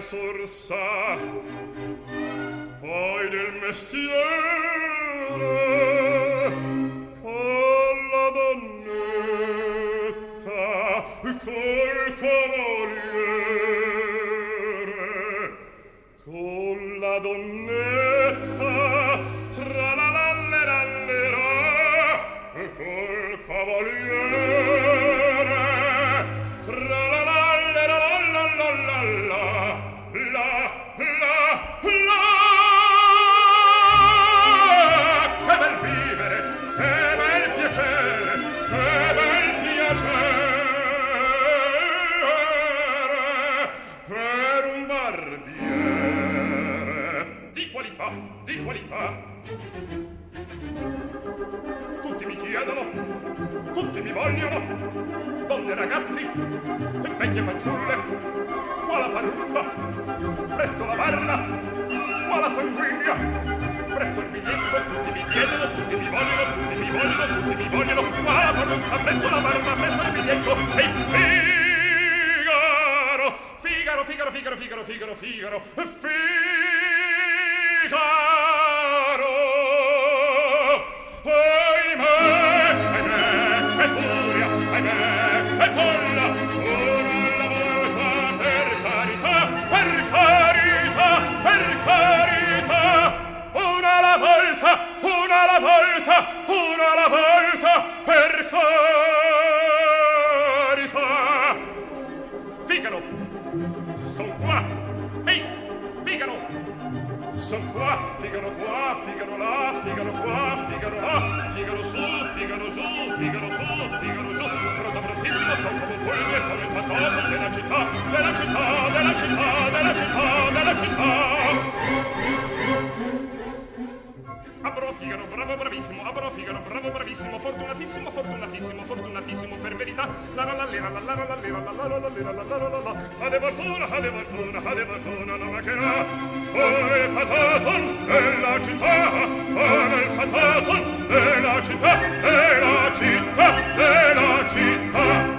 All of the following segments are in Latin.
risorsa poi del mestiere. bravo bravissimo, abaro Figaro, bravo bravissimo, fortunatissimo, fortunatissimo, fortunatissimo per verità. La la la lera, la la la lera, la la la lera, la la la la la. Ha de fortuna, ha de fortuna, ha de fortuna, la macherà. Fare il fataton della città, fare la fataton della città, della la della città.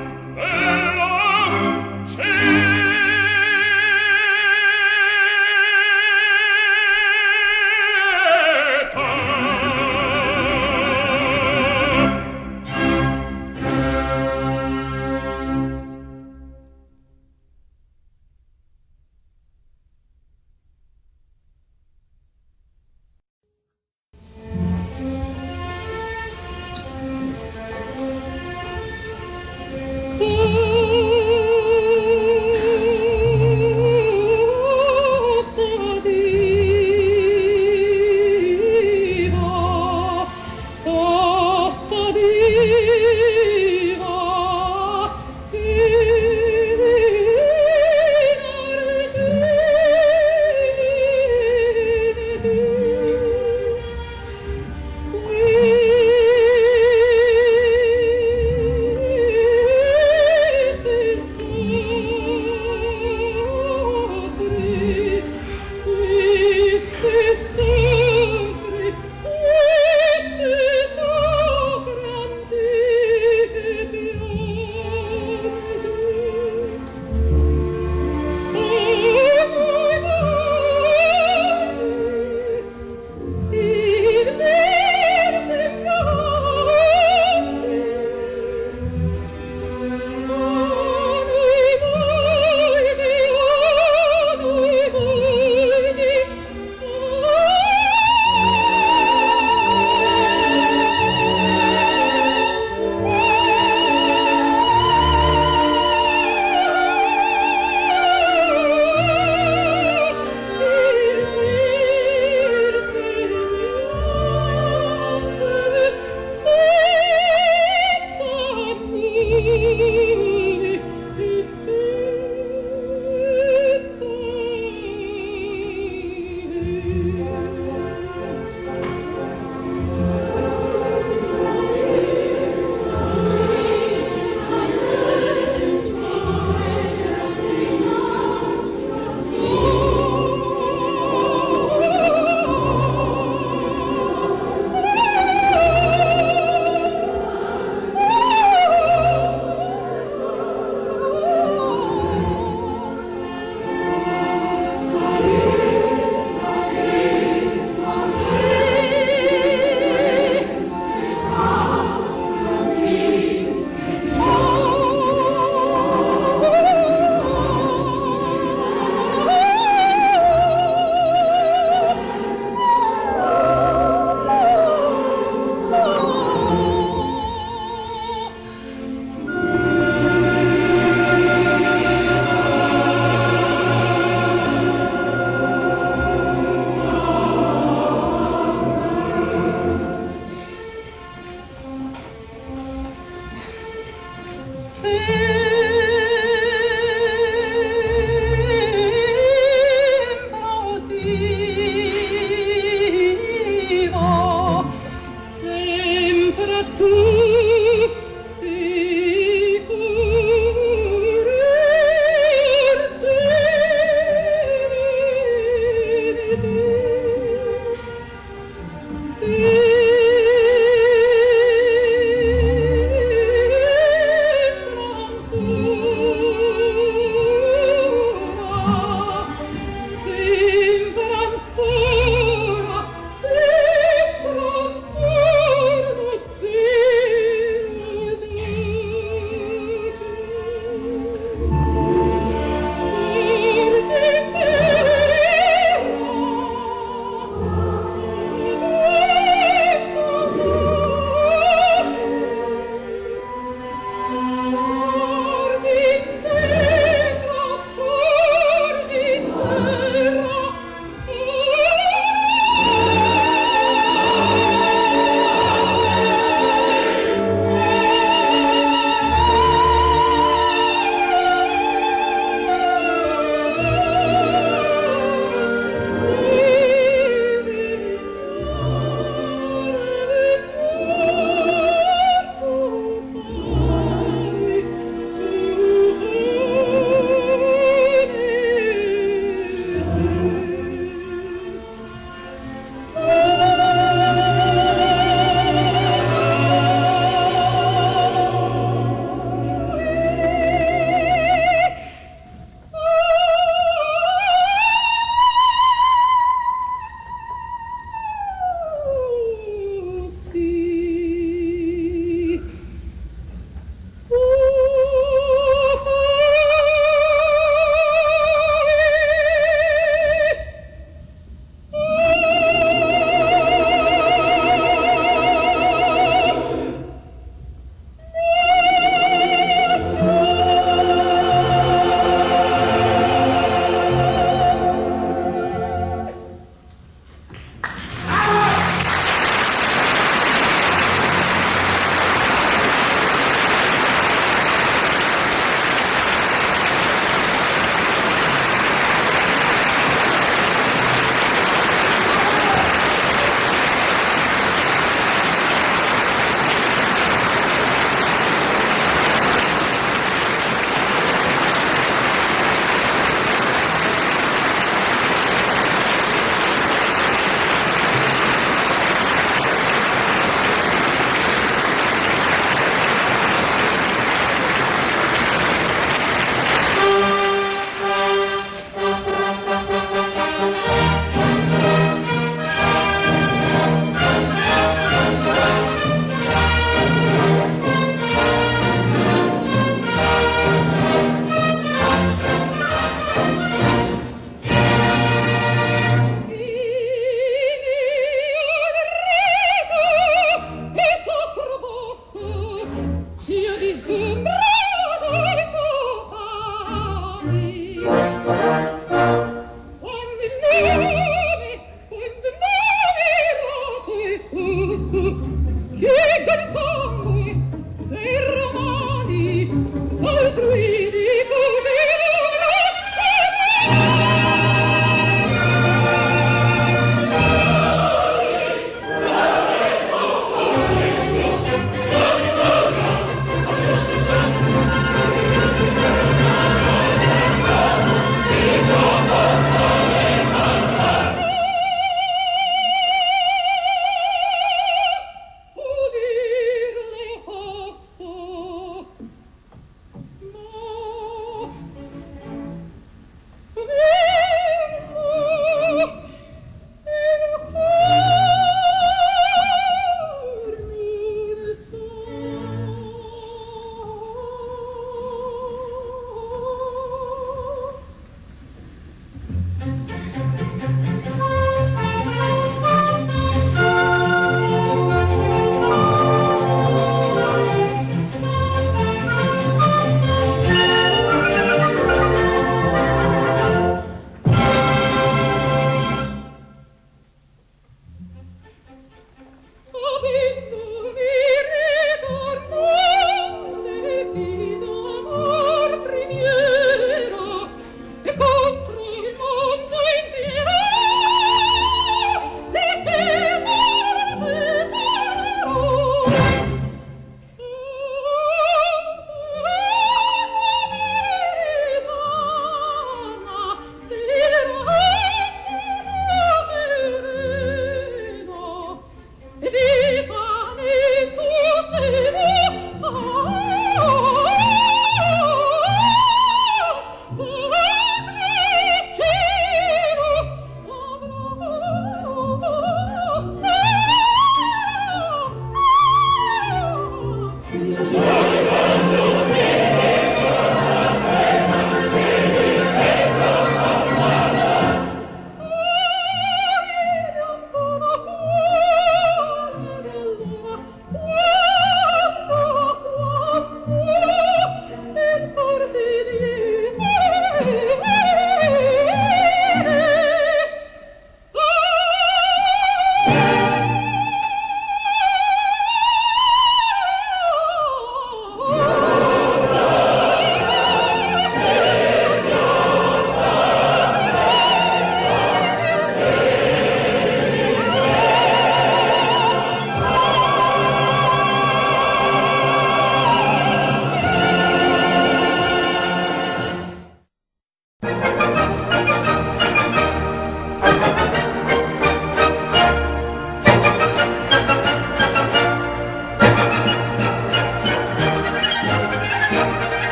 see.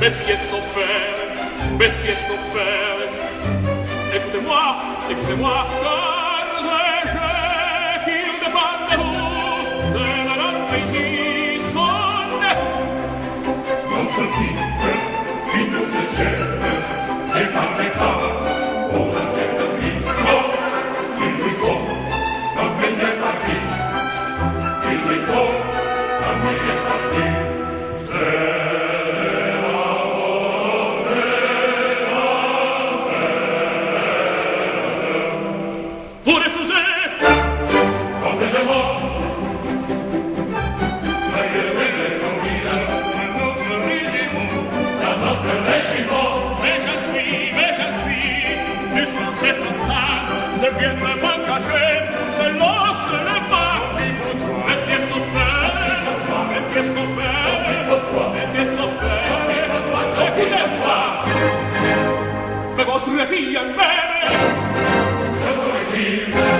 Messieurs son père, Messieurs son père. Écoutez-moi, écoutez-moi, car sachez qu'il dépend de vous, de la langue ici sonne. Votre vie, vite se chèvre, ne parlez pas, on a stesso bene quanto chi ne fa? Le vostre figlie in me se volete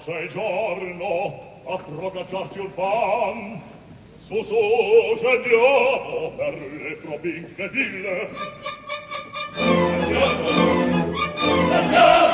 faccia e giorno a procacciarci un pan. Su su scendiamo per le proprie incredibile andiamo. Andiamo.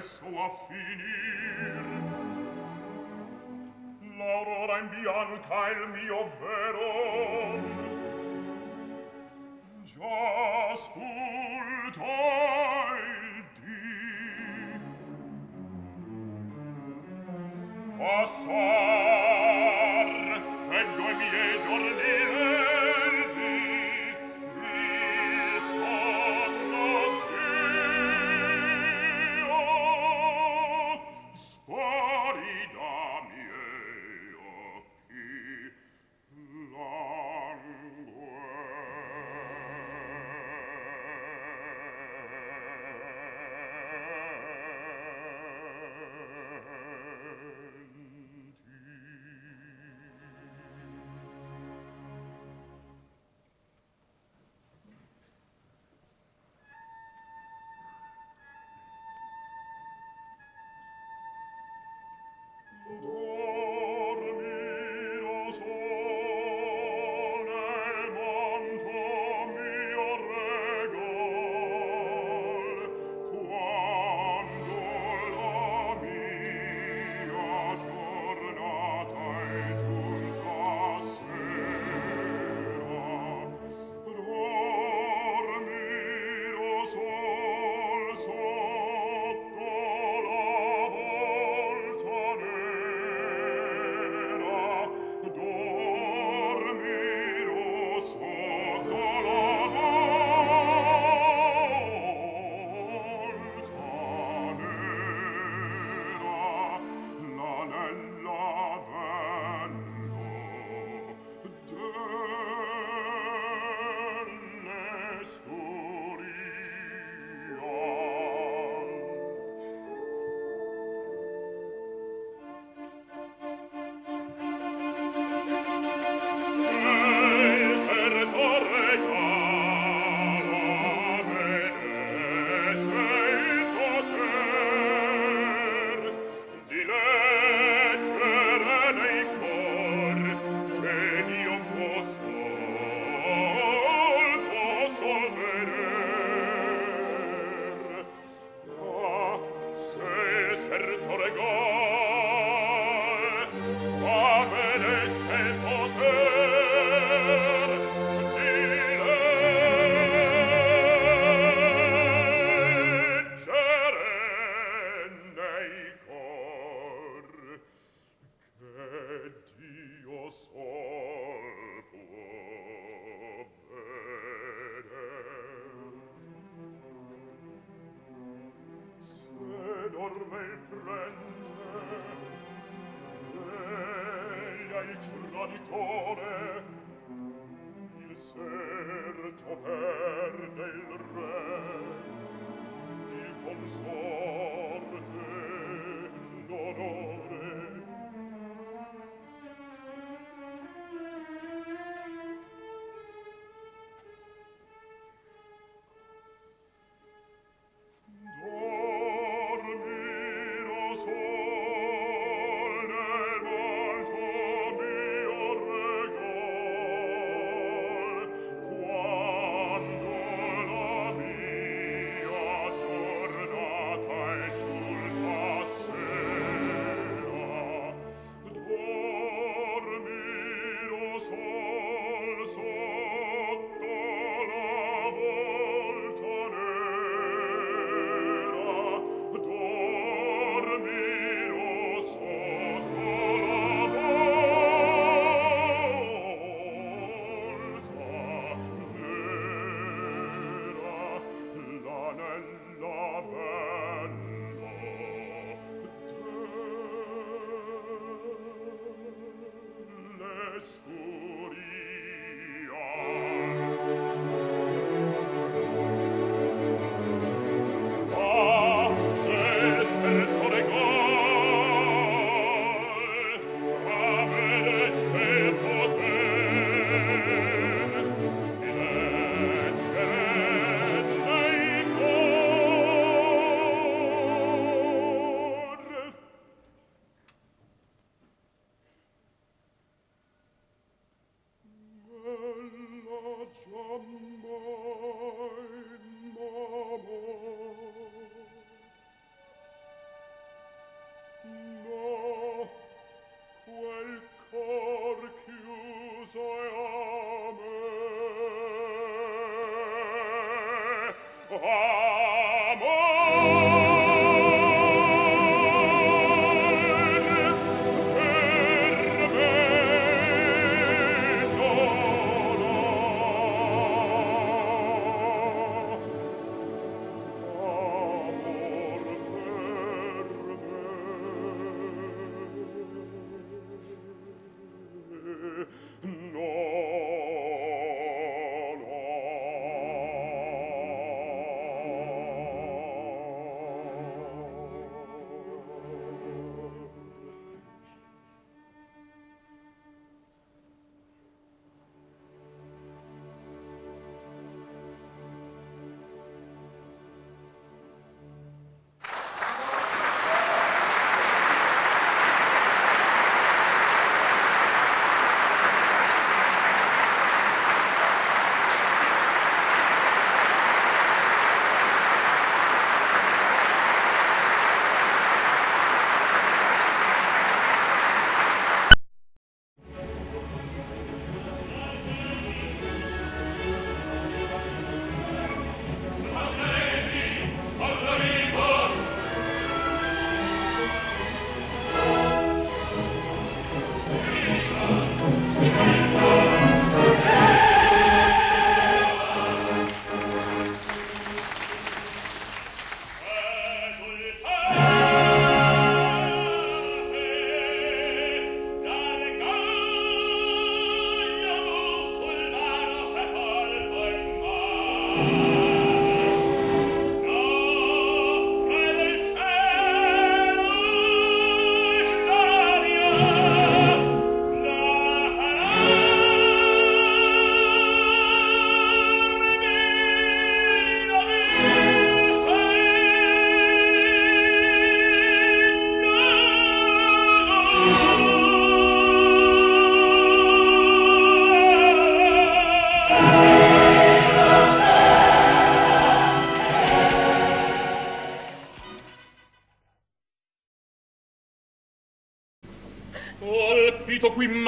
presso a finir. L'aurora in bianca il mio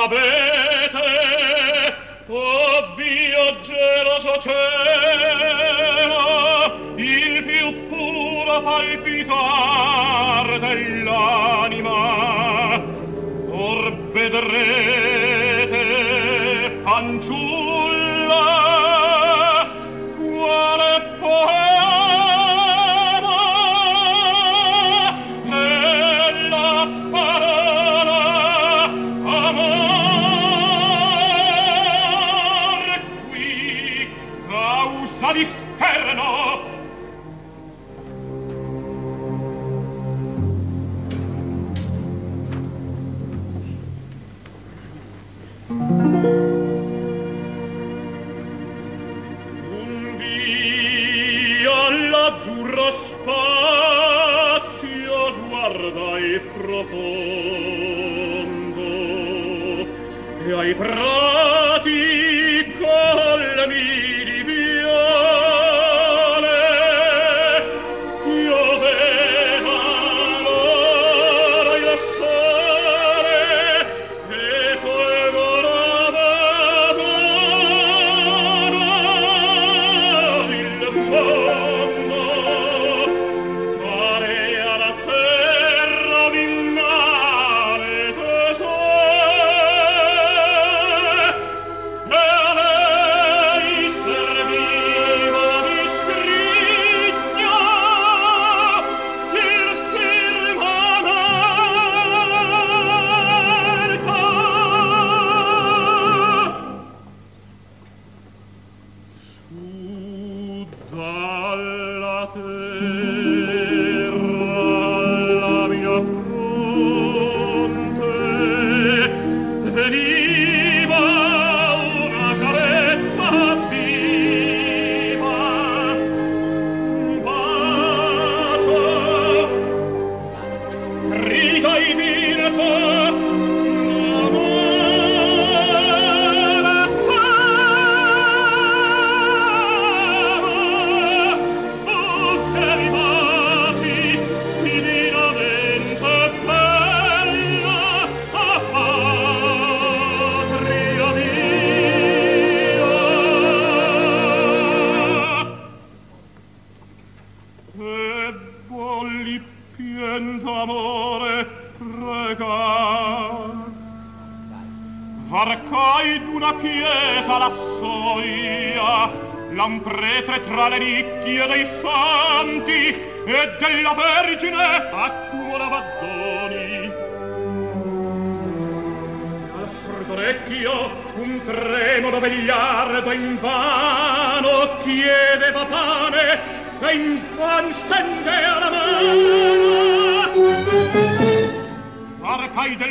ma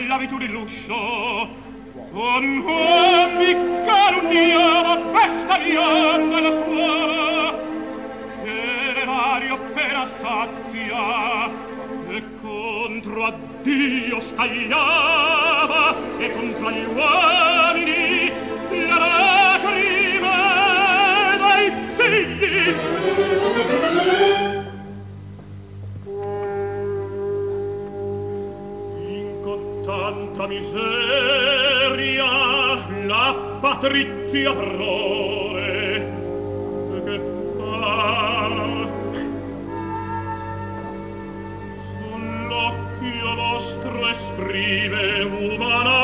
dell'abitudine l'uscio. Con hobby calunniava questa vianda la sua. Che l'erario per assazia e contro a Dio scagliava e contro gli uomini la lacrima dai figli. brutta miseria la patrizia proe che fa? Sull'occhio vostro esprime umana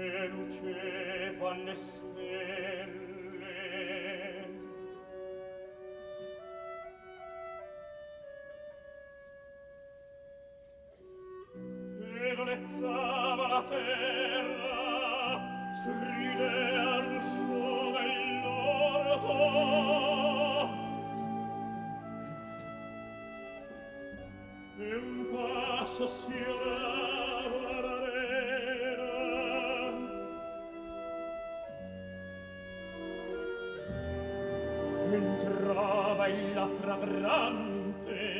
luce lucevan le stelle. E dolezzava la terra stridea l'uscio del loro e un passo sfiorava entrava illa fragrante